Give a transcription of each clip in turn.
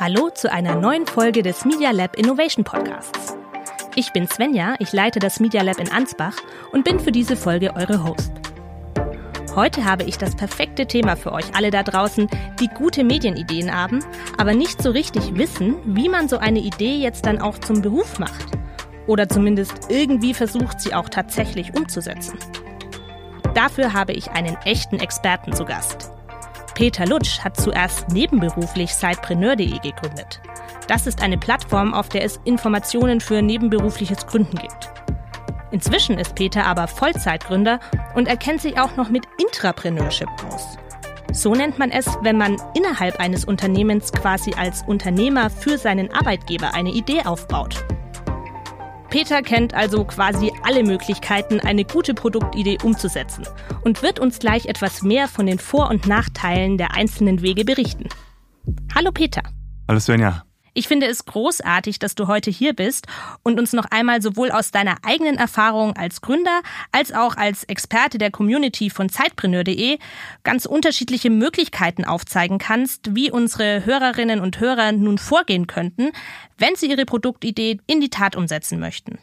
Hallo zu einer neuen Folge des Media Lab Innovation Podcasts. Ich bin Svenja, ich leite das Media Lab in Ansbach und bin für diese Folge eure Host. Heute habe ich das perfekte Thema für euch alle da draußen, die gute Medienideen haben, aber nicht so richtig wissen, wie man so eine Idee jetzt dann auch zum Beruf macht. Oder zumindest irgendwie versucht, sie auch tatsächlich umzusetzen. Dafür habe ich einen echten Experten zu Gast. Peter Lutsch hat zuerst nebenberuflich Sidepreneur.de gegründet. Das ist eine Plattform, auf der es Informationen für nebenberufliches Gründen gibt. Inzwischen ist Peter aber Vollzeitgründer und er kennt sich auch noch mit Intrapreneurship aus. So nennt man es, wenn man innerhalb eines Unternehmens quasi als Unternehmer für seinen Arbeitgeber eine Idee aufbaut. Peter kennt also quasi alle Möglichkeiten, eine gute Produktidee umzusetzen und wird uns gleich etwas mehr von den Vor- und Nachteilen der einzelnen Wege berichten. Hallo Peter. Hallo Svenja. Ich finde es großartig, dass du heute hier bist und uns noch einmal sowohl aus deiner eigenen Erfahrung als Gründer als auch als Experte der Community von Zeitpreneur.de ganz unterschiedliche Möglichkeiten aufzeigen kannst, wie unsere Hörerinnen und Hörer nun vorgehen könnten, wenn sie ihre Produktidee in die Tat umsetzen möchten.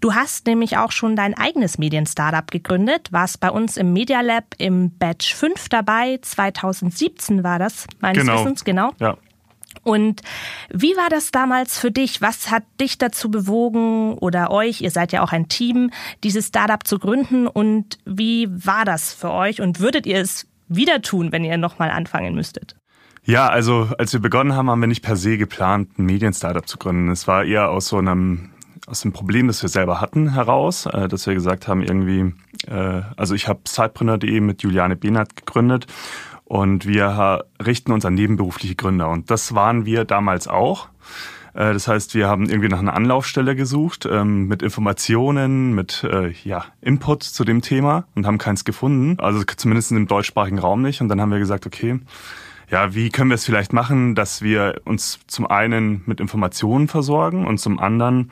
Du hast nämlich auch schon dein eigenes Medien-Startup gegründet, warst bei uns im Media Lab im Batch 5 dabei, 2017 war das, meines genau. Wissens, genau. Ja. Und wie war das damals für dich? Was hat dich dazu bewogen oder euch, ihr seid ja auch ein Team, dieses Startup zu gründen und wie war das für euch und würdet ihr es wieder tun, wenn ihr nochmal anfangen müsstet? Ja, also als wir begonnen haben, haben wir nicht per se geplant, ein Medien-Startup zu gründen. Es war eher aus so einem aus dem Problem, das wir selber hatten, heraus, äh, dass wir gesagt haben, irgendwie, äh, also ich habe Sidepreneur.de mit Juliane Behnert gegründet und wir richten uns an nebenberufliche Gründer. Und das waren wir damals auch. Äh, das heißt, wir haben irgendwie nach einer Anlaufstelle gesucht ähm, mit Informationen, mit äh, ja, Input zu dem Thema und haben keins gefunden. Also zumindest im deutschsprachigen Raum nicht. Und dann haben wir gesagt, okay, ja, wie können wir es vielleicht machen, dass wir uns zum einen mit Informationen versorgen und zum anderen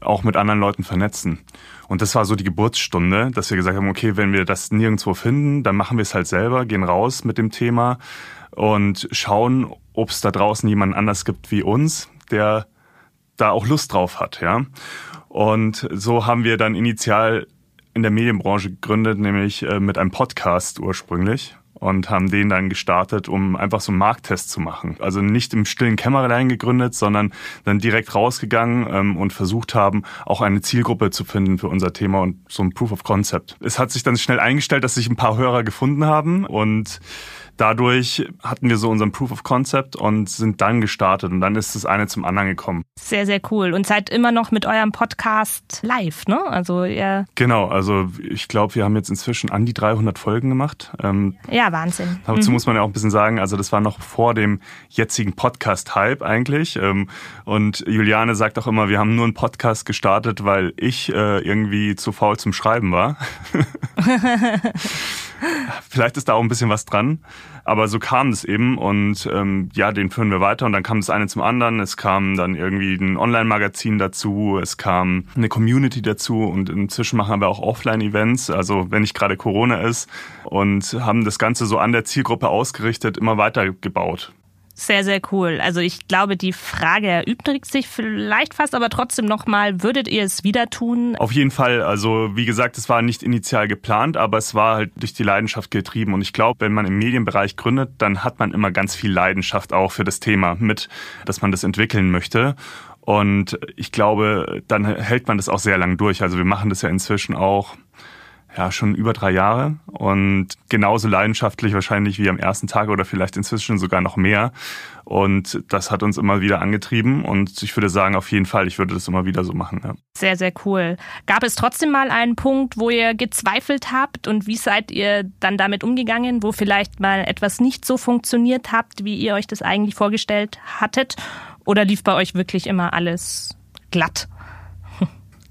auch mit anderen Leuten vernetzen. Und das war so die Geburtsstunde, dass wir gesagt haben, okay, wenn wir das nirgendwo finden, dann machen wir es halt selber, gehen raus mit dem Thema und schauen, ob es da draußen jemand anders gibt wie uns, der da auch Lust drauf hat, ja. Und so haben wir dann initial in der Medienbranche gegründet, nämlich äh, mit einem Podcast ursprünglich und haben den dann gestartet, um einfach so einen Markttest zu machen. Also nicht im stillen Kämmerlein gegründet, sondern dann direkt rausgegangen ähm, und versucht haben, auch eine Zielgruppe zu finden für unser Thema und so ein Proof of Concept. Es hat sich dann schnell eingestellt, dass sich ein paar Hörer gefunden haben und dadurch hatten wir so unseren Proof of Concept und sind dann gestartet und dann ist das eine zum anderen gekommen. Sehr, sehr cool. Und seid immer noch mit eurem Podcast live, ne? Also ihr Genau, also ich glaube, wir haben jetzt inzwischen an die 300 Folgen gemacht. Ähm, ja, Wahnsinn. Dazu mhm. muss man ja auch ein bisschen sagen, also das war noch vor dem jetzigen Podcast-Hype eigentlich. Ähm, und Juliane sagt auch immer, wir haben nur einen Podcast gestartet, weil ich äh, irgendwie zu faul zum Schreiben war. Vielleicht ist da auch ein bisschen was dran, aber so kam es eben und ähm, ja, den führen wir weiter und dann kam das eine zum anderen. Es kam dann irgendwie ein Online-Magazin dazu, es kam eine Community dazu und inzwischen machen wir auch Offline-Events, also wenn nicht gerade Corona ist und haben das Ganze so an der Zielgruppe ausgerichtet, immer weiter gebaut. Sehr, sehr cool. Also ich glaube, die Frage erübrigt sich vielleicht fast, aber trotzdem nochmal, würdet ihr es wieder tun? Auf jeden Fall. Also wie gesagt, es war nicht initial geplant, aber es war halt durch die Leidenschaft getrieben. Und ich glaube, wenn man im Medienbereich gründet, dann hat man immer ganz viel Leidenschaft auch für das Thema mit, dass man das entwickeln möchte. Und ich glaube, dann hält man das auch sehr lang durch. Also wir machen das ja inzwischen auch ja, schon über drei Jahre und genauso leidenschaftlich wahrscheinlich wie am ersten Tag oder vielleicht inzwischen sogar noch mehr. Und das hat uns immer wieder angetrieben und ich würde sagen, auf jeden Fall, ich würde das immer wieder so machen. Ja. Sehr, sehr cool. Gab es trotzdem mal einen Punkt, wo ihr gezweifelt habt und wie seid ihr dann damit umgegangen, wo vielleicht mal etwas nicht so funktioniert habt, wie ihr euch das eigentlich vorgestellt hattet? Oder lief bei euch wirklich immer alles glatt?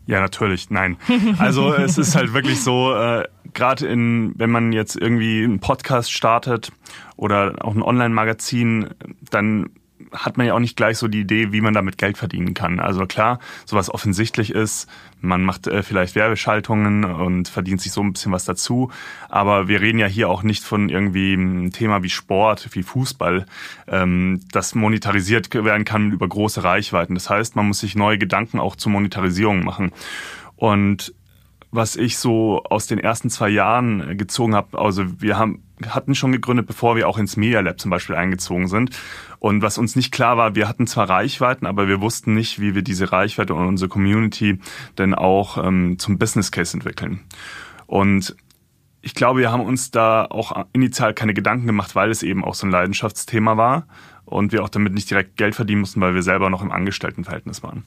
Ja, natürlich, nein. Also es ist halt wirklich so, äh, gerade in, wenn man jetzt irgendwie einen Podcast startet oder auch ein Online-Magazin, dann hat man ja auch nicht gleich so die Idee, wie man damit Geld verdienen kann. Also klar, sowas offensichtlich ist, man macht äh, vielleicht Werbeschaltungen und verdient sich so ein bisschen was dazu. Aber wir reden ja hier auch nicht von irgendwie einem Thema wie Sport, wie Fußball, ähm, das monetarisiert werden kann über große Reichweiten. Das heißt, man muss sich neue Gedanken auch zur Monetarisierung machen. Und was ich so aus den ersten zwei Jahren gezogen habe, also wir haben hatten schon gegründet, bevor wir auch ins Media Lab zum Beispiel eingezogen sind. Und was uns nicht klar war, wir hatten zwar Reichweiten, aber wir wussten nicht, wie wir diese Reichweite und unsere Community denn auch ähm, zum Business Case entwickeln. Und ich glaube, wir haben uns da auch initial keine Gedanken gemacht, weil es eben auch so ein Leidenschaftsthema war und wir auch damit nicht direkt Geld verdienen mussten, weil wir selber noch im Angestelltenverhältnis waren.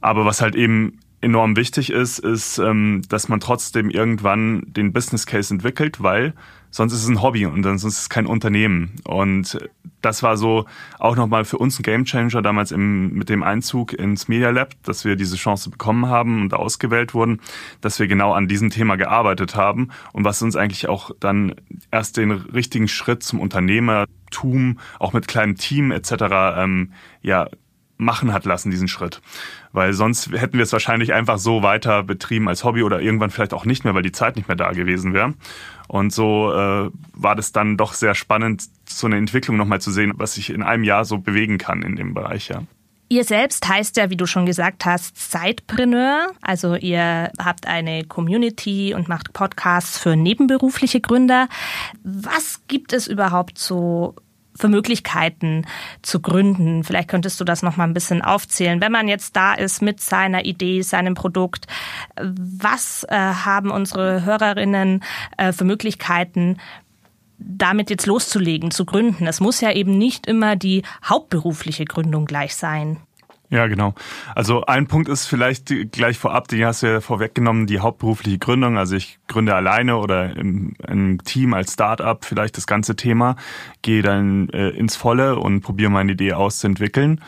Aber was halt eben enorm wichtig ist, ist, ähm, dass man trotzdem irgendwann den Business Case entwickelt, weil sonst ist es ein Hobby und sonst ist es kein Unternehmen. Und das war so auch nochmal für uns ein Gamechanger damals im, mit dem Einzug ins Media Lab, dass wir diese Chance bekommen haben und ausgewählt wurden, dass wir genau an diesem Thema gearbeitet haben und was uns eigentlich auch dann erst den richtigen Schritt zum Unternehmertum, auch mit kleinem Team etc. Ähm, ja machen hat lassen, diesen Schritt. Weil sonst hätten wir es wahrscheinlich einfach so weiter betrieben als Hobby oder irgendwann vielleicht auch nicht mehr, weil die Zeit nicht mehr da gewesen wäre. Und so äh, war das dann doch sehr spannend, so eine Entwicklung nochmal zu sehen, was sich in einem Jahr so bewegen kann in dem Bereich, ja. Ihr selbst heißt ja, wie du schon gesagt hast, Sidepreneur. Also ihr habt eine Community und macht Podcasts für nebenberufliche Gründer. Was gibt es überhaupt so für Möglichkeiten zu gründen? Vielleicht könntest du das noch mal ein bisschen aufzählen. Wenn man jetzt da ist mit seiner Idee, seinem Produkt, was äh, haben unsere Hörerinnen äh, für Möglichkeiten, damit jetzt loszulegen, zu gründen? Es muss ja eben nicht immer die hauptberufliche Gründung gleich sein. Ja, genau. Also ein Punkt ist vielleicht gleich vorab, den hast du ja vorweggenommen, die hauptberufliche Gründung. Also ich gründe alleine oder im, im Team als Startup vielleicht das ganze Thema, gehe dann äh, ins Volle und probiere meine Idee auszuentwickeln.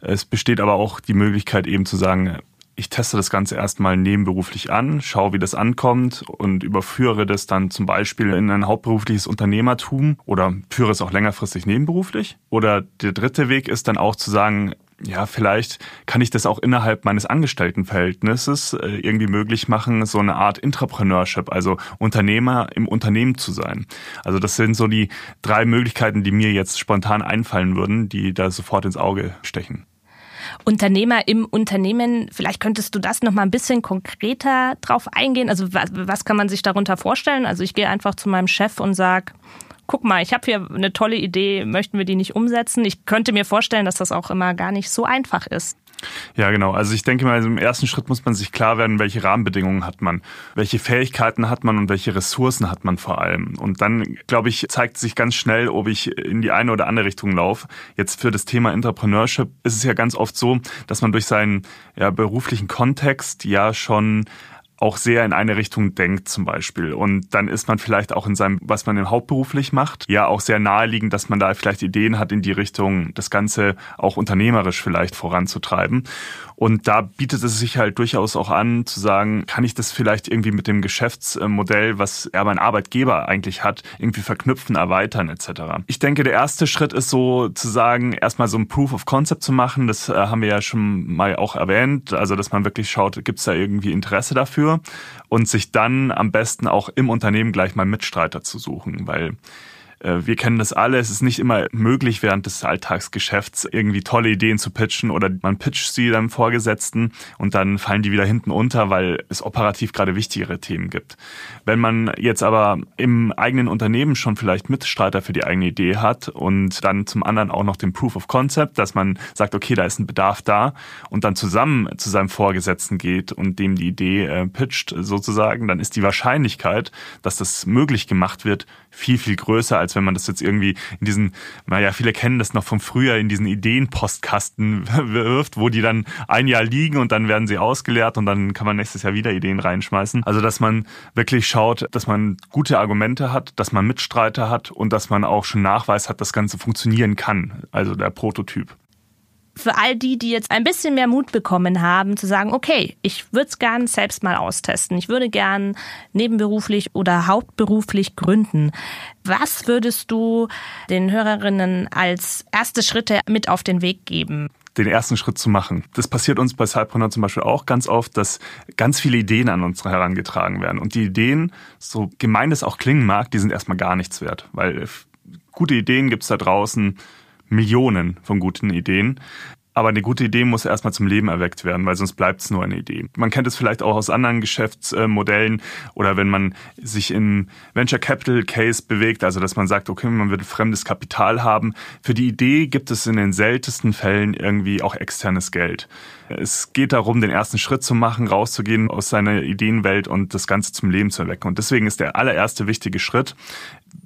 Es besteht aber auch die Möglichkeit eben zu sagen, ich teste das Ganze erstmal nebenberuflich an, schaue, wie das ankommt und überführe das dann zum Beispiel in ein hauptberufliches Unternehmertum oder führe es auch längerfristig nebenberuflich. Oder der dritte Weg ist dann auch zu sagen, ja, vielleicht kann ich das auch innerhalb meines Angestelltenverhältnisses äh, irgendwie möglich machen, so eine Art Intrapreneurship, also Unternehmer im Unternehmen zu sein. Also das sind so die drei Möglichkeiten, die mir jetzt spontan einfallen würden, die da sofort ins Auge stechen. Unternehmer im Unternehmen, vielleicht könntest du das noch mal ein bisschen konkreter drauf eingehen. Also was, was kann man sich darunter vorstellen? Also ich gehe einfach zu meinem Chef und sage, guck mal, ich habe hier eine tolle Idee, möchten wir die nicht umsetzen? Ich könnte mir vorstellen, dass das auch immer gar nicht so einfach ist. Ja, genau. Also ich denke mal, im ersten Schritt muss man sich klar werden, welche Rahmenbedingungen hat man, welche Fähigkeiten hat man und welche Ressourcen hat man vor allem. Und dann, glaube ich, zeigt sich ganz schnell, ob ich in die eine oder andere Richtung laufe. Jetzt für das Thema Entrepreneurship ist es ja ganz oft so, dass man durch seinen ja, beruflichen Kontext ja schon auch sehr in eine Richtung denkt zum Beispiel. Und dann ist man vielleicht auch in seinem, was man hauptberuflich macht, ja auch sehr naheliegend, dass man da vielleicht Ideen hat in die Richtung, das Ganze auch unternehmerisch vielleicht voranzutreiben. Und da bietet es sich halt durchaus auch an, zu sagen, kann ich das vielleicht irgendwie mit dem Geschäftsmodell, was er mein Arbeitgeber eigentlich hat, irgendwie verknüpfen, erweitern etc. Ich denke, der erste Schritt ist so zu sagen, erstmal so ein Proof of Concept zu machen. Das äh, haben wir ja schon mal auch erwähnt. Also, dass man wirklich schaut, gibt es da irgendwie Interesse dafür und sich dann am besten auch im Unternehmen gleich mal Mitstreiter zu suchen, weil wir kennen das alle. Es ist nicht immer möglich, während des Alltagsgeschäfts irgendwie tolle Ideen zu pitchen oder man pitcht sie dann Vorgesetzten und dann fallen die wieder hinten unter, weil es operativ gerade wichtigere Themen gibt. Wenn man jetzt aber im eigenen Unternehmen schon vielleicht Mitstreiter für die eigene Idee hat und dann zum anderen auch noch den Proof of Concept, dass man sagt, okay, da ist ein Bedarf da und dann zusammen zu seinem Vorgesetzten geht und dem die Idee äh, pitcht sozusagen, dann ist die Wahrscheinlichkeit, dass das möglich gemacht wird, viel, viel größer, als wenn man das jetzt irgendwie in diesen, naja, viele kennen das noch vom Frühjahr, in diesen Ideenpostkasten wirft, wo die dann ein Jahr liegen und dann werden sie ausgeleert und dann kann man nächstes Jahr wieder Ideen reinschmeißen. Also, dass man wirklich schaut, dass man gute Argumente hat, dass man Mitstreiter hat und dass man auch schon Nachweis hat, das Ganze funktionieren kann. Also der Prototyp. Für all die, die jetzt ein bisschen mehr Mut bekommen haben, zu sagen, okay, ich würde es gern selbst mal austesten. Ich würde gern nebenberuflich oder hauptberuflich gründen. Was würdest du den Hörerinnen als erste Schritte mit auf den Weg geben? den ersten Schritt zu machen. Das passiert uns bei Sidepreneur zum Beispiel auch ganz oft, dass ganz viele Ideen an uns herangetragen werden. Und die Ideen, so gemein es auch klingen mag, die sind erstmal gar nichts wert. Weil gute Ideen gibt es da draußen Millionen von guten Ideen. Aber eine gute Idee muss erstmal zum Leben erweckt werden, weil sonst bleibt es nur eine Idee. Man kennt es vielleicht auch aus anderen Geschäftsmodellen oder wenn man sich im Venture Capital Case bewegt, also dass man sagt, okay, man wird fremdes Kapital haben. Für die Idee gibt es in den seltensten Fällen irgendwie auch externes Geld. Es geht darum, den ersten Schritt zu machen, rauszugehen aus seiner Ideenwelt und das Ganze zum Leben zu erwecken. Und deswegen ist der allererste wichtige Schritt,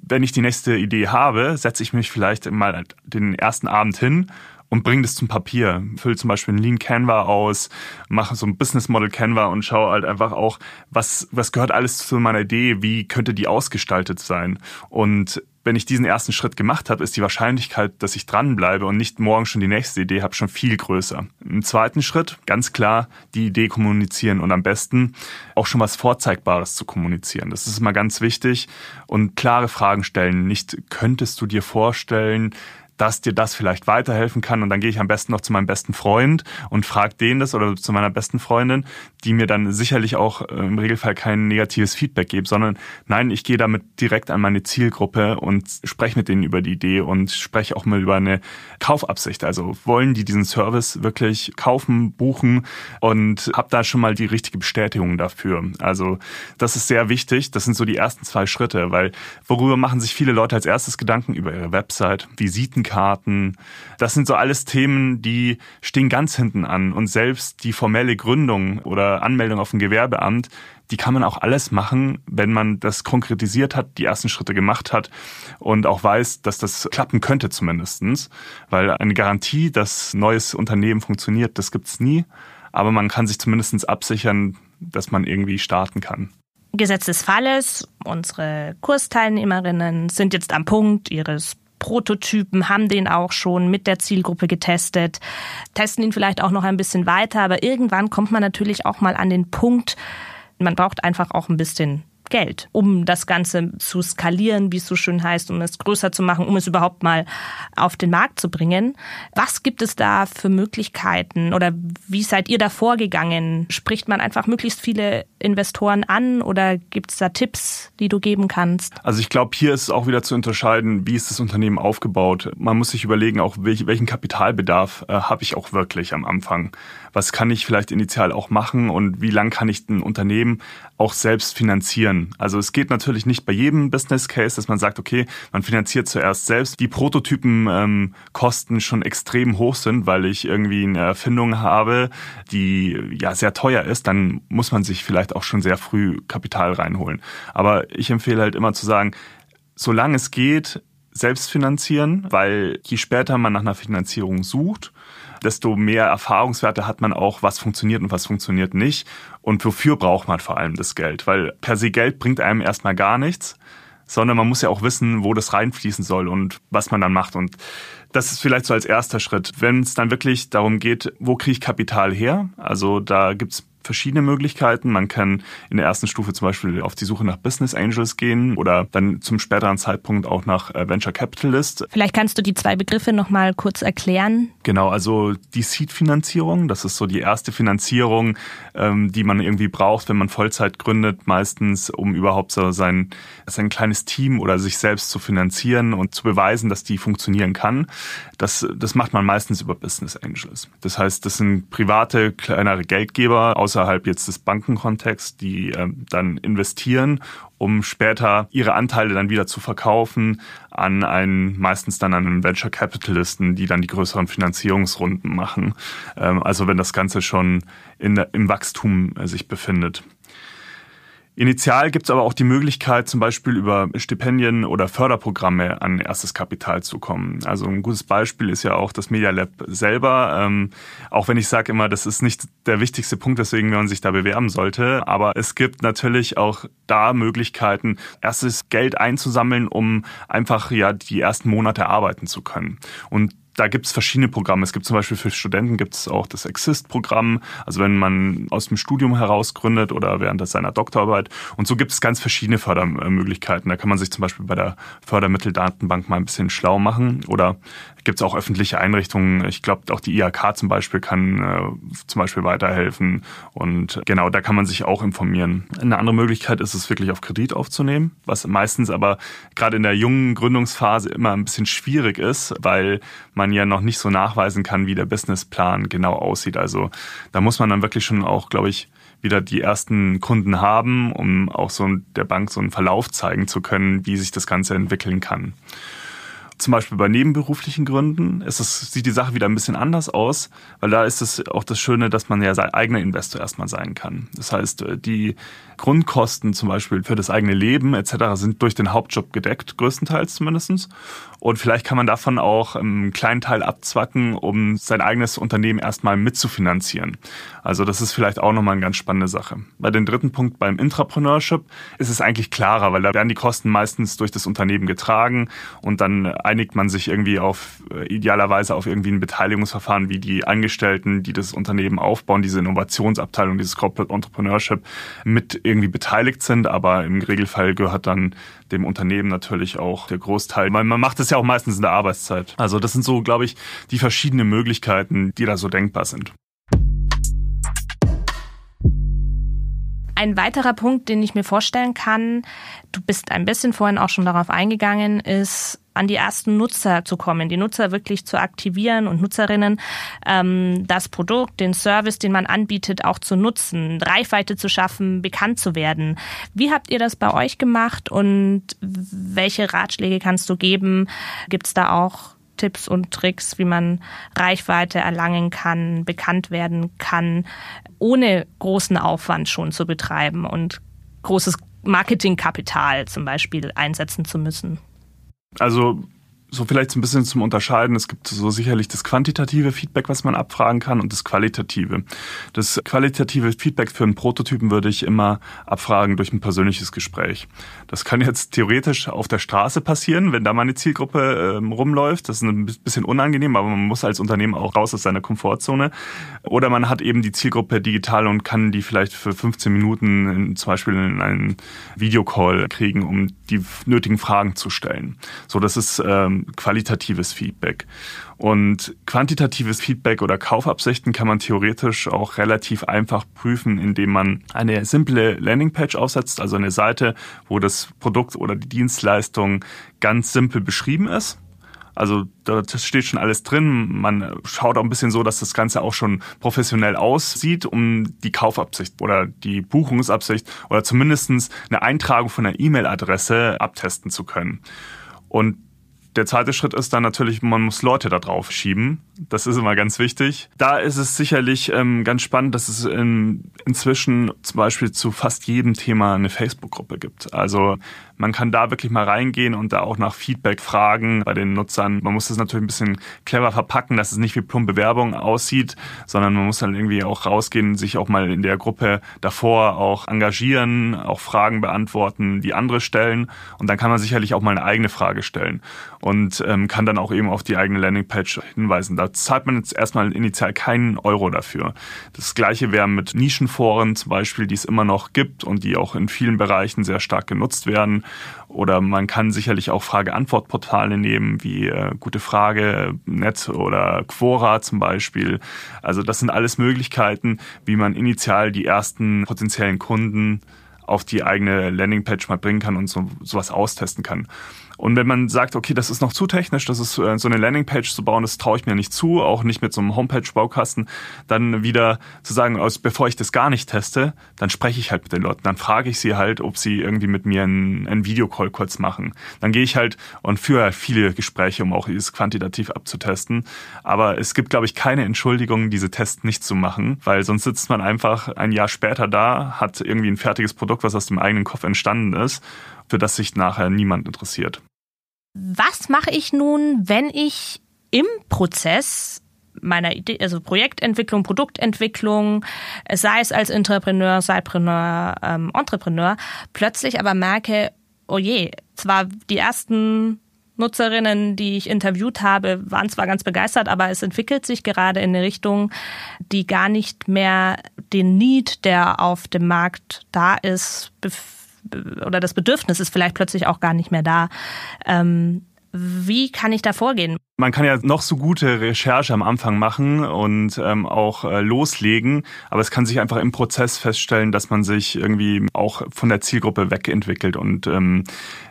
wenn ich die nächste Idee habe, setze ich mich vielleicht mal den ersten Abend hin und bring das zum Papier. Füll zum Beispiel ein Lean Canva aus, mache so ein Business Model Canva und schaue halt einfach auch, was, was gehört alles zu meiner Idee, wie könnte die ausgestaltet sein. Und wenn ich diesen ersten Schritt gemacht habe, ist die Wahrscheinlichkeit, dass ich dranbleibe und nicht morgen schon die nächste Idee habe, schon viel größer. Im zweiten Schritt, ganz klar, die Idee kommunizieren und am besten auch schon was Vorzeigbares zu kommunizieren. Das ist immer ganz wichtig und klare Fragen stellen. Nicht könntest du dir vorstellen, dass dir das vielleicht weiterhelfen kann. Und dann gehe ich am besten noch zu meinem besten Freund und frage den das oder zu meiner besten Freundin, die mir dann sicherlich auch äh, im Regelfall kein negatives Feedback gibt, sondern nein, ich gehe damit direkt an meine Zielgruppe und spreche mit denen über die Idee und spreche auch mal über eine Kaufabsicht. Also wollen die diesen Service wirklich kaufen, buchen und habe da schon mal die richtige Bestätigung dafür. Also das ist sehr wichtig. Das sind so die ersten zwei Schritte, weil worüber machen sich viele Leute als erstes Gedanken über ihre Website, Visiten Visitenkarten. Das sind so alles Themen, die stehen ganz hinten an. Und selbst die formelle Gründung oder Anmeldung auf ein Gewerbeamt, die kann man auch alles machen, wenn man das konkretisiert hat, die ersten Schritte gemacht hat und auch weiß, dass das klappen könnte zumindestens, Weil eine Garantie, dass neues Unternehmen funktioniert, das gibt's nie. Aber man kann sich zumindest absichern, dass man irgendwie starten kann. Gesetz des Falles, unsere Kursteilnehmerinnen sind jetzt am Punkt ihres Prototypen, haben den auch schon mit der Zielgruppe getestet, testen ihn vielleicht auch noch ein bisschen weiter, aber irgendwann kommt man natürlich auch mal an den Punkt, man braucht einfach auch ein bisschen Geld, um das Ganze zu skalieren, wie es so schön heißt, um es größer zu machen, um es überhaupt mal auf den Markt zu bringen. Was gibt es da für Möglichkeiten oder wie seid ihr da vorgegangen? Spricht man einfach möglichst viele Investoren an oder gibt es da Tipps, die du geben kannst? Also ich glaube, hier ist es auch wieder zu unterscheiden, wie ist das Unternehmen aufgebaut. Man muss sich überlegen, auch welchen Kapitalbedarf äh, habe ich auch wirklich am Anfang. Was kann ich vielleicht initial auch machen und wie lang kann ich ein Unternehmen auch selbst finanzieren? Also es geht natürlich nicht bei jedem Business Case, dass man sagt, okay, man finanziert zuerst selbst. Die Prototypen ähm, schon extrem hoch sind, weil ich irgendwie eine Erfindung habe, die ja sehr teuer ist, dann muss man sich vielleicht auch schon sehr früh Kapital reinholen. Aber ich empfehle halt immer zu sagen, solange es geht, selbst finanzieren, weil je später man nach einer Finanzierung sucht, desto mehr Erfahrungswerte hat man auch, was funktioniert und was funktioniert nicht. Und wofür braucht man vor allem das Geld? Weil per se Geld bringt einem erstmal gar nichts, sondern man muss ja auch wissen, wo das reinfließen soll und was man dann macht. Und das ist vielleicht so als erster Schritt. Wenn es dann wirklich darum geht, wo kriege ich Kapital her? Also da gibt's verschiedene Möglichkeiten. Man kann in der ersten Stufe zum Beispiel auf die Suche nach Business Angels gehen oder dann zum späteren Zeitpunkt auch nach äh, Venture Capitalist. Vielleicht kannst du die zwei Begriffe nochmal kurz erklären. Genau, also die Seed-Finanzierung, das ist so die erste Finanzierung, ähm, die man irgendwie braucht, wenn man Vollzeit gründet, meistens, um überhaupt so sein, sein kleines Team oder sich selbst zu finanzieren und zu beweisen, dass die funktionieren kann. Das, das macht man meistens über Business Angels. Das heißt, das sind private, kleinere Geldgeber aus außerhalb jetzt des Bankenkontexts, die äh, dann investieren, um später ihre Anteile dann wieder zu verkaufen an einen, meistens dann an einen Venture Capitalisten, die dann die größeren Finanzierungsrunden machen. Ähm, also wenn das Ganze schon in, im Wachstum äh, sich befindet. Initial gibt es aber auch die Möglichkeit, zum Beispiel über Stipendien oder Förderprogramme an erstes Kapital zu kommen. Also ein gutes Beispiel ist ja auch das Media Lab selber. Ähm, auch wenn ich sage immer, das ist nicht der wichtigste Punkt, weswegen man sich da bewerben sollte. Aber es gibt natürlich auch da Möglichkeiten, erstes Geld einzusammeln, um einfach ja die ersten Monate arbeiten zu können. Und da gibt es verschiedene Programme. Es gibt zum Beispiel für Studenten gibt es auch das Exist-Programm, also wenn man aus dem Studium heraus gründet oder während seiner Doktorarbeit. Und so gibt es ganz verschiedene Fördermöglichkeiten. Da kann man sich zum Beispiel bei der Fördermitteldatenbank mal ein bisschen schlau machen. Oder gibt es auch öffentliche Einrichtungen. Ich glaube, auch die IHK zum Beispiel kann äh, zum Beispiel weiterhelfen. Und genau, da kann man sich auch informieren. Eine andere Möglichkeit ist es wirklich auf Kredit aufzunehmen, was meistens aber gerade in der jungen Gründungsphase immer ein bisschen schwierig ist, weil man ja noch nicht so nachweisen kann, wie der Businessplan genau aussieht. Also da muss man dann wirklich schon auch, glaube ich, wieder die ersten Kunden haben, um auch so der Bank so einen Verlauf zeigen zu können, wie sich das Ganze entwickeln kann. Zum Beispiel bei nebenberuflichen Gründen ist es, sieht die Sache wieder ein bisschen anders aus, weil da ist es auch das Schöne, dass man ja sein eigener Investor erstmal sein kann. Das heißt, die Grundkosten zum Beispiel für das eigene Leben etc. sind durch den Hauptjob gedeckt, größtenteils zumindestens. Und vielleicht kann man davon auch einen kleinen Teil abzwacken, um sein eigenes Unternehmen erstmal mitzufinanzieren. Also das ist vielleicht auch nochmal eine ganz spannende Sache. Bei dem dritten Punkt beim Intrapreneurship ist es eigentlich klarer, weil da werden die Kosten meistens durch das Unternehmen getragen und dann einigt man sich irgendwie auf äh, idealerweise auf irgendwie ein Beteiligungsverfahren, wie die Angestellten, die das Unternehmen aufbauen, diese Innovationsabteilung, dieses Corporate Entrepreneurship mit irgendwie beteiligt sind, aber im Regelfall gehört dann dem Unternehmen natürlich auch der Großteil. Man, man macht es ja auch meistens in der Arbeitszeit. Also das sind so, glaube ich, die verschiedenen Möglichkeiten, die da so denkbar sind. Ein weiterer Punkt, den ich mir vorstellen kann, du bist ein bisschen vorhin auch schon darauf eingegangen, ist an die ersten Nutzer zu kommen, die Nutzer wirklich zu aktivieren und Nutzerinnen ähm, das Produkt, den Service, den man anbietet, auch zu nutzen, Reichweite zu schaffen, bekannt zu werden. Wie habt ihr das bei euch gemacht und welche Ratschläge kannst du geben? Gibt es da auch Tipps und Tricks, wie man Reichweite erlangen kann, bekannt werden kann, ohne großen Aufwand schon zu betreiben und großes Marketingkapital zum Beispiel einsetzen zu müssen? Also so vielleicht ein bisschen zum Unterscheiden. Es gibt so sicherlich das quantitative Feedback, was man abfragen kann und das qualitative. Das qualitative Feedback für einen Prototypen würde ich immer abfragen durch ein persönliches Gespräch. Das kann jetzt theoretisch auf der Straße passieren, wenn da mal eine Zielgruppe ähm, rumläuft. Das ist ein bisschen unangenehm, aber man muss als Unternehmen auch raus aus seiner Komfortzone. Oder man hat eben die Zielgruppe digital und kann die vielleicht für 15 Minuten in, zum Beispiel in einen Videocall kriegen, um die nötigen Fragen zu stellen. So, das ist ähm, qualitatives Feedback. Und quantitatives Feedback oder Kaufabsichten kann man theoretisch auch relativ einfach prüfen, indem man eine simple Landingpage aufsetzt, also eine Seite, wo das Produkt oder die Dienstleistung ganz simpel beschrieben ist. Also da steht schon alles drin. Man schaut auch ein bisschen so, dass das Ganze auch schon professionell aussieht, um die Kaufabsicht oder die Buchungsabsicht oder zumindestens eine Eintragung von einer E-Mail-Adresse abtesten zu können. Und der zweite Schritt ist dann natürlich, man muss Leute da drauf schieben. Das ist immer ganz wichtig. Da ist es sicherlich ähm, ganz spannend, dass es in, inzwischen zum Beispiel zu fast jedem Thema eine Facebook-Gruppe gibt. Also man kann da wirklich mal reingehen und da auch nach Feedback fragen bei den Nutzern. Man muss das natürlich ein bisschen clever verpacken, dass es nicht wie plumpe Werbung aussieht, sondern man muss dann irgendwie auch rausgehen, sich auch mal in der Gruppe davor auch engagieren, auch Fragen beantworten, die andere stellen. Und dann kann man sicherlich auch mal eine eigene Frage stellen und ähm, kann dann auch eben auf die eigene Landingpage hinweisen. Da zahlt man jetzt erstmal initial keinen Euro dafür. Das gleiche wäre mit Nischenforen zum Beispiel, die es immer noch gibt und die auch in vielen Bereichen sehr stark genutzt werden. Oder man kann sicherlich auch Frage-Antwort-Portale nehmen, wie äh, Gute Frage, Net oder Quora zum Beispiel. Also das sind alles Möglichkeiten, wie man initial die ersten potenziellen Kunden auf die eigene Landingpage mal bringen kann und so, sowas austesten kann. Und wenn man sagt, okay, das ist noch zu technisch, das ist äh, so eine Landingpage zu bauen, das traue ich mir nicht zu, auch nicht mit so einem Homepage-Baukasten, dann wieder zu sagen, bevor ich das gar nicht teste, dann spreche ich halt mit den Leuten, dann frage ich sie halt, ob sie irgendwie mit mir einen, einen Videocall kurz machen. Dann gehe ich halt und führe viele Gespräche, um auch dieses quantitativ abzutesten. Aber es gibt, glaube ich, keine Entschuldigung, diese Tests nicht zu machen, weil sonst sitzt man einfach ein Jahr später da, hat irgendwie ein fertiges Produkt, was aus dem eigenen Kopf entstanden ist für das sich nachher niemand interessiert. Was mache ich nun, wenn ich im Prozess meiner Idee, also Projektentwicklung, Produktentwicklung, sei es als Entrepreneur, Sidepreneur, ähm, Entrepreneur, plötzlich aber merke, oh je, zwar die ersten Nutzerinnen, die ich interviewt habe, waren zwar ganz begeistert, aber es entwickelt sich gerade in eine Richtung, die gar nicht mehr den Need, der auf dem Markt da ist, oder das Bedürfnis ist vielleicht plötzlich auch gar nicht mehr da. Ähm, wie kann ich da vorgehen? Man kann ja noch so gute Recherche am Anfang machen und ähm, auch äh, loslegen, aber es kann sich einfach im Prozess feststellen, dass man sich irgendwie auch von der Zielgruppe wegentwickelt und ähm,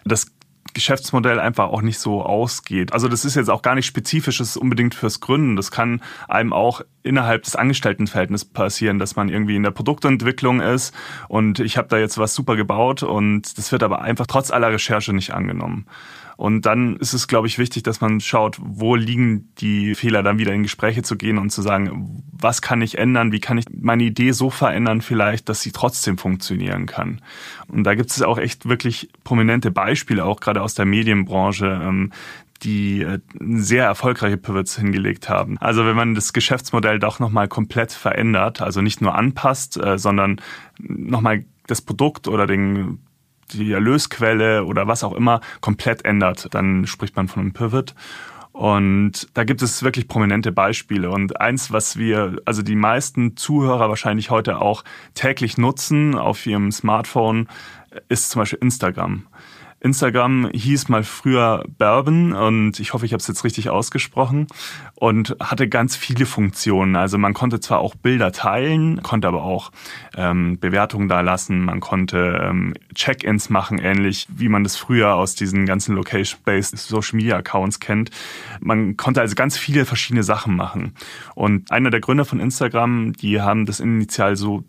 das Geschäftsmodell einfach auch nicht so ausgeht. Also das ist jetzt auch gar nicht spezifisches unbedingt fürs Gründen. Das kann einem auch innerhalb des Angestelltenverhältnisses passieren, dass man irgendwie in der Produktentwicklung ist und ich habe da jetzt was super gebaut und das wird aber einfach trotz aller Recherche nicht angenommen. Und dann ist es, glaube ich, wichtig, dass man schaut, wo liegen die Fehler, dann wieder in Gespräche zu gehen und zu sagen, was kann ich ändern, wie kann ich meine Idee so verändern vielleicht, dass sie trotzdem funktionieren kann. Und da gibt es auch echt wirklich prominente Beispiele, auch gerade aus der Medienbranche, ähm, die äh, sehr erfolgreiche Pivots hingelegt haben. Also wenn man das Geschäftsmodell doch nochmal komplett verändert, also nicht nur anpasst, äh, sondern nochmal das Produkt oder den die Erlösquelle oder was auch immer komplett ändert, dann spricht man von einem Pivot. Und da gibt es wirklich prominente Beispiele. Und eins, was wir, also die meisten Zuhörer wahrscheinlich heute auch täglich nutzen auf ihrem Smartphone, ist zum Beispiel Instagram. Instagram hieß mal früher Bourbon und ich hoffe, ich habe es jetzt richtig ausgesprochen und hatte ganz viele Funktionen. Also man konnte zwar auch Bilder teilen, konnte aber auch ähm, Bewertungen da lassen, man konnte ähm, Check-ins machen, ähnlich wie man das früher aus diesen ganzen Location-Based Social Media Accounts kennt. Man konnte also ganz viele verschiedene Sachen machen. Und einer der Gründer von Instagram, die haben das initial so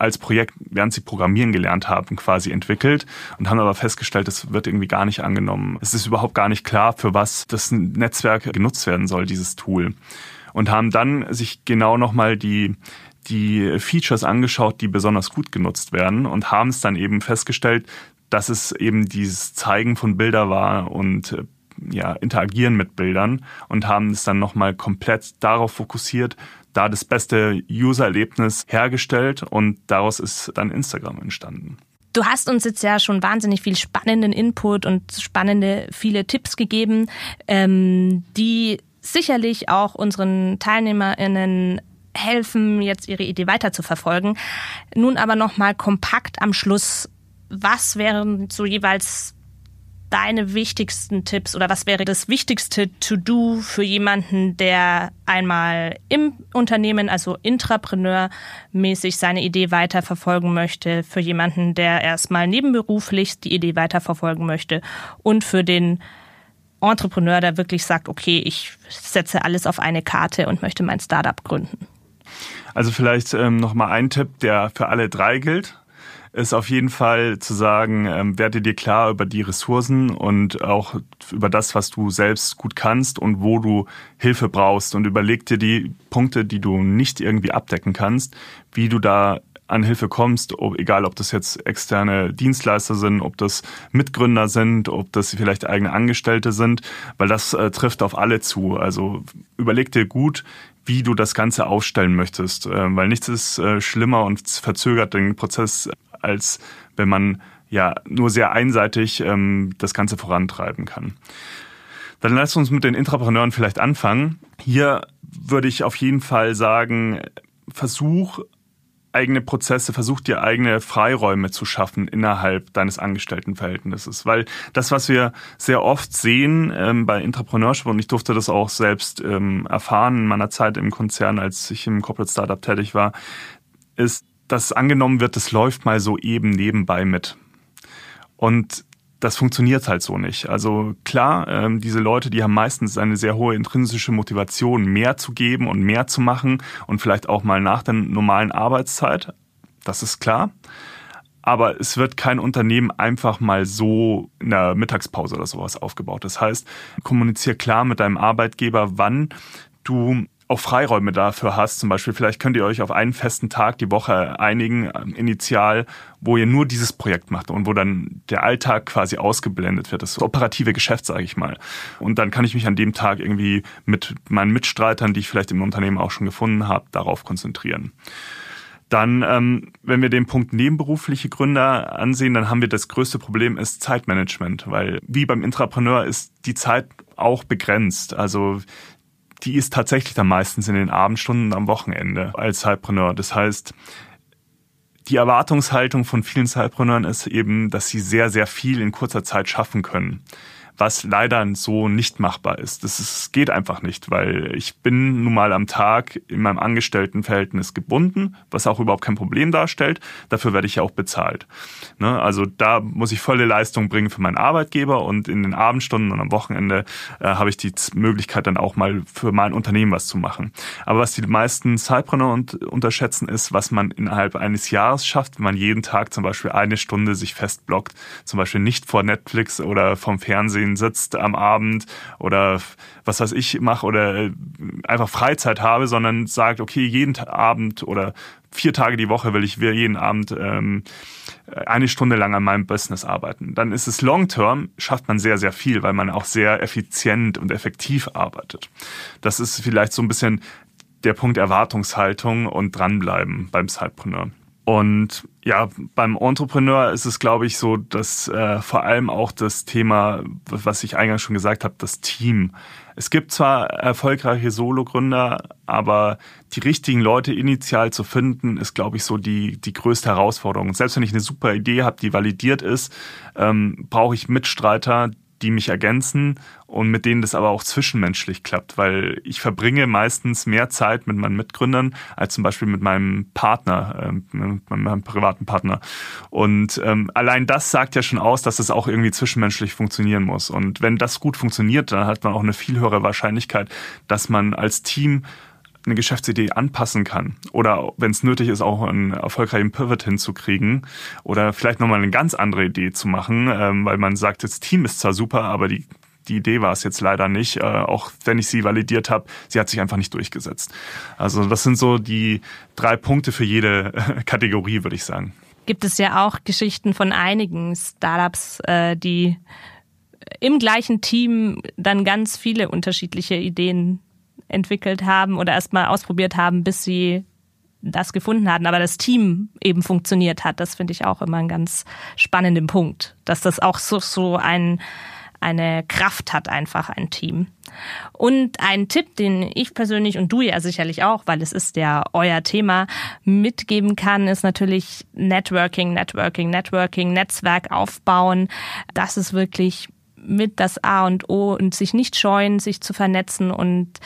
als Projekt, während sie Programmieren gelernt haben, quasi entwickelt und haben aber festgestellt, das wird irgendwie gar nicht angenommen. Es ist überhaupt gar nicht klar, für was das Netzwerk genutzt werden soll, dieses Tool. Und haben dann sich genau nochmal die, die Features angeschaut, die besonders gut genutzt werden und haben es dann eben festgestellt, dass es eben dieses Zeigen von Bilder war und äh, ja, interagieren mit Bildern und haben es dann nochmal komplett darauf fokussiert, da das beste User-Erlebnis hergestellt und daraus ist dann Instagram entstanden. Du hast uns jetzt ja schon wahnsinnig viel spannenden Input und spannende viele Tipps gegeben, ähm, die sicherlich auch unseren TeilnehmerInnen helfen, jetzt ihre Idee weiter zu verfolgen. Nun aber nochmal kompakt am Schluss. Was wären so jeweils deine wichtigsten Tipps oder was wäre das wichtigste To-Do für jemanden, der einmal im Unternehmen, also intrapreneurmäßig seine Idee weiterverfolgen möchte, für jemanden, der erstmal nebenberuflich die Idee weiterverfolgen möchte und für den Entrepreneur, der wirklich sagt, okay, ich setze alles auf eine Karte und möchte mein Startup gründen? Also vielleicht ähm, nochmal ein Tipp, der für alle drei gilt ist auf jeden Fall zu sagen, ähm, werde dir klar über die Ressourcen und auch über das, was du selbst gut kannst und wo du Hilfe brauchst und überleg dir die Punkte, die du nicht irgendwie abdecken kannst, wie du da an Hilfe kommst, ob, egal ob das jetzt externe Dienstleister sind, ob das Mitgründer sind, ob das vielleicht eigene Angestellte sind, weil das äh, trifft auf alle zu. Also überleg dir gut, wie du das Ganze aufstellen möchtest, äh, weil nichts ist äh, schlimmer und verzögert den Prozess als wenn man ja nur sehr einseitig ähm, das Ganze vorantreiben kann. Dann lass uns mit den Intrapreneuren vielleicht anfangen. Hier würde ich auf jeden Fall sagen, versuch eigene Prozesse, versuch dir eigene Freiräume zu schaffen innerhalb deines Angestelltenverhältnisses. Weil das, was wir sehr oft sehen ähm, bei Intrapreneurship, und ich durfte das auch selbst ähm, erfahren in meiner Zeit im Konzern, als ich im Corporate Startup tätig war, ist, dass angenommen wird, das läuft mal so eben nebenbei mit. Und das funktioniert halt so nicht. Also klar, ähm, diese Leute, die haben meistens eine sehr hohe intrinsische Motivation, mehr zu geben und mehr zu machen und vielleicht auch mal nach der normalen Arbeitszeit. Das ist klar. Aber es wird kein Unternehmen einfach mal so in der Mittagspause oder sowas aufgebaut. Das heißt, kommunizier klar mit deinem Arbeitgeber, wann du auch Freiräume dafür hast. Zum Beispiel, vielleicht könnt ihr euch auf einen festen Tag die Woche einigen, ähm, initial, wo ihr nur dieses Projekt macht und wo dann der Alltag quasi ausgeblendet wird. Das operative Geschäft, sage ich mal. Und dann kann ich mich an dem Tag irgendwie mit meinen Mitstreitern, die ich vielleicht im Unternehmen auch schon gefunden habe, darauf konzentrieren. Dann, ähm, wenn wir den Punkt nebenberufliche Gründer ansehen, dann haben wir das größte Problem ist Zeitmanagement, weil wie beim Intrapreneur ist die Zeit auch begrenzt. Also die ist tatsächlich dann meistens in den Abendstunden am Wochenende als Zeitpreneur. Das heißt, die Erwartungshaltung von vielen Zeitpreneuren ist eben, dass sie sehr, sehr viel in kurzer Zeit schaffen können was leider so nicht machbar ist. Das ist, geht einfach nicht, weil ich bin nun mal am Tag in meinem Angestelltenverhältnis gebunden, was auch überhaupt kein Problem darstellt. Dafür werde ich ja auch bezahlt. Ne? Also da muss ich volle Leistung bringen für meinen Arbeitgeber und in den Abendstunden und am Wochenende äh, habe ich die Möglichkeit dann auch mal für mein Unternehmen was zu machen. Aber was die meisten Zeitpreneur unterschätzen ist, was man innerhalb eines Jahres schafft, wenn man jeden Tag zum Beispiel eine Stunde sich festblockt, zum Beispiel nicht vor Netflix oder vom Fernsehen Fernsehen sitzt am Abend oder was weiß ich mache oder äh, einfach Freizeit habe, sondern sagt, okay, jeden Abend oder vier Tage die Woche will ich jeden Abend ähm, eine Stunde lang an meinem Business arbeiten. Dann ist es long term, schafft man sehr, sehr viel, weil man auch sehr effizient und effektiv arbeitet. Das ist vielleicht so ein bisschen der Punkt Erwartungshaltung und dranbleiben beim Sidepreneur. Und ja, beim Entrepreneur ist es, glaube ich, so, dass äh, vor allem auch das Thema, was ich eingangs schon gesagt habe, das Team. Es gibt zwar erfolgreiche Solo-Gründer, aber die richtigen Leute initial zu finden, ist, glaube ich, so die, die größte Herausforderung. Selbst wenn ich eine super Idee habe, die validiert ist, ähm, brauche ich Mitstreiter, die mich ergänzen und mit denen das aber auch zwischenmenschlich klappt, weil ich verbringe meistens mehr Zeit mit meinen Mitgründern als zum Beispiel mit meinem Partner, äh, mit meinem privaten Partner. Und ähm, allein das sagt ja schon aus, dass es auch irgendwie zwischenmenschlich funktionieren muss. Und wenn das gut funktioniert, dann hat man auch eine viel höhere Wahrscheinlichkeit, dass man als Team eine Geschäftsidee anpassen kann oder wenn es nötig ist, auch einen erfolgreichen Pivot hinzukriegen oder vielleicht nochmal eine ganz andere Idee zu machen, ähm, weil man sagt, das Team ist zwar super, aber die die Idee war es jetzt leider nicht, äh, auch wenn ich sie validiert habe, sie hat sich einfach nicht durchgesetzt. Also das sind so die drei Punkte für jede Kategorie, würde ich sagen. Gibt es ja auch Geschichten von einigen Startups, äh, die im gleichen Team dann ganz viele unterschiedliche Ideen entwickelt haben oder erstmal ausprobiert haben, bis sie das gefunden hatten, aber das Team eben funktioniert hat. Das finde ich auch immer einen ganz spannenden Punkt, dass das auch so, so ein, eine Kraft hat, einfach ein Team. Und ein Tipp, den ich persönlich und du ja sicherlich auch, weil es ist ja euer Thema, mitgeben kann, ist natürlich Networking, Networking, Networking, Netzwerk aufbauen. Das ist wirklich mit das A und O und sich nicht scheuen, sich zu vernetzen und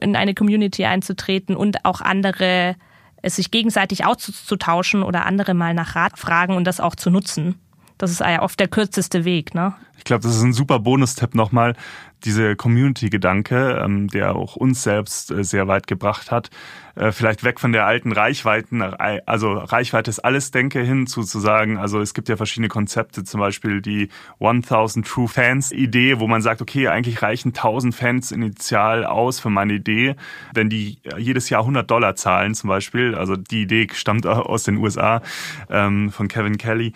in eine Community einzutreten und auch andere sich gegenseitig auszutauschen oder andere mal nach Rat fragen und das auch zu nutzen. Das ist ja oft der kürzeste Weg, ne? Ich glaube, das ist ein super Bonustipp nochmal, diese Community-Gedanke, ähm, der auch uns selbst äh, sehr weit gebracht hat. Äh, vielleicht weg von der alten Reichweiten, also Reichweite ist alles Denke hin zu, zu sagen, also es gibt ja verschiedene Konzepte, zum Beispiel die 1000 True Fans Idee, wo man sagt, okay, eigentlich reichen 1000 Fans initial aus für meine Idee, wenn die jedes Jahr 100 Dollar zahlen zum Beispiel. Also die Idee stammt aus den USA ähm, von Kevin Kelly.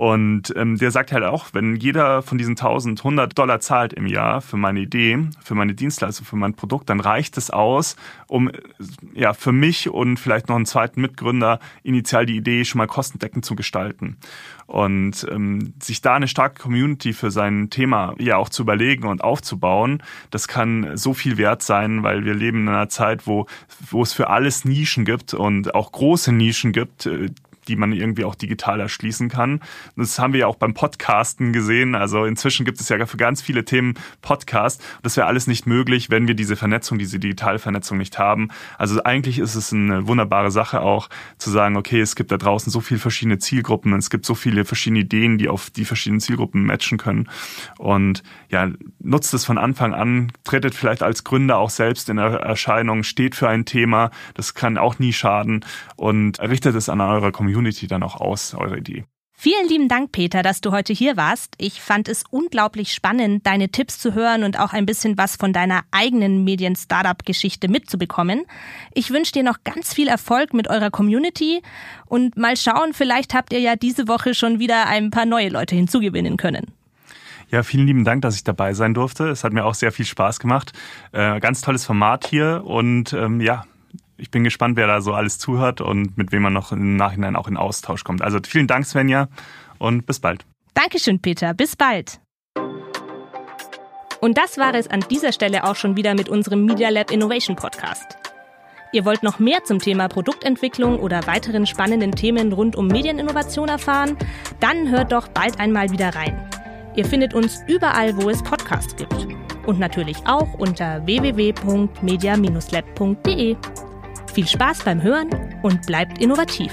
Und ähm, der sagt halt auch, wenn jeder von diesen 1000 100 Dollar zahlt im Jahr für meine Idee, für meine Dienstleistung, für mein Produkt, dann reicht es aus, um ja für mich und vielleicht noch einen zweiten Mitgründer initial die Idee schon mal kostendeckend zu gestalten. Und ähm, sich da eine starke Community für sein Thema ja auch zu überlegen und aufzubauen, das kann so viel wert sein, weil wir leben in einer Zeit, wo, wo es für alles Nischen gibt und auch große Nischen gibt, äh, die man irgendwie auch digital erschließen kann. Das haben wir ja auch beim Podcasten gesehen. Also inzwischen gibt es ja für ganz viele Themen Podcast. Das wäre alles nicht möglich, wenn wir diese Vernetzung, diese digitale Vernetzung nicht haben. Also eigentlich ist es eine wunderbare Sache auch zu sagen, okay, es gibt da draußen so viele verschiedene Zielgruppen, es gibt so viele verschiedene Ideen, die auf die verschiedenen Zielgruppen matchen können. Und ja, nutzt es von Anfang an, tretet vielleicht als Gründer auch selbst in Erscheinung, steht für ein Thema, das kann auch nie schaden und richtet es an eurer Community Community dann auch aus, eure Idee. Vielen lieben Dank, Peter, dass du heute hier warst. Ich fand es unglaublich spannend, deine Tipps zu hören und auch ein bisschen was von deiner eigenen Medien-Startup-Geschichte mitzubekommen. Ich wünsche dir noch ganz viel Erfolg mit eurer Community und mal schauen, vielleicht habt ihr ja diese Woche schon wieder ein paar neue Leute hinzugewinnen können. Ja, vielen lieben Dank, dass ich dabei sein durfte. Es hat mir auch sehr viel Spaß gemacht. Äh, ganz tolles Format hier und ähm, ja, ich bin gespannt, wer da so alles zuhört und mit wem man noch im Nachhinein auch in Austausch kommt. Also vielen Dank, Svenja, und bis bald. Dankeschön, Peter. Bis bald. Und das war es an dieser Stelle auch schon wieder mit unserem Media Lab Innovation Podcast. Ihr wollt noch mehr zum Thema Produktentwicklung oder weiteren spannenden Themen rund um Medieninnovation erfahren? Dann hört doch bald einmal wieder rein. Ihr findet uns überall, wo es Podcasts gibt. Und natürlich auch unter www.media-lab.de. Viel Spaß beim Hören und bleibt innovativ.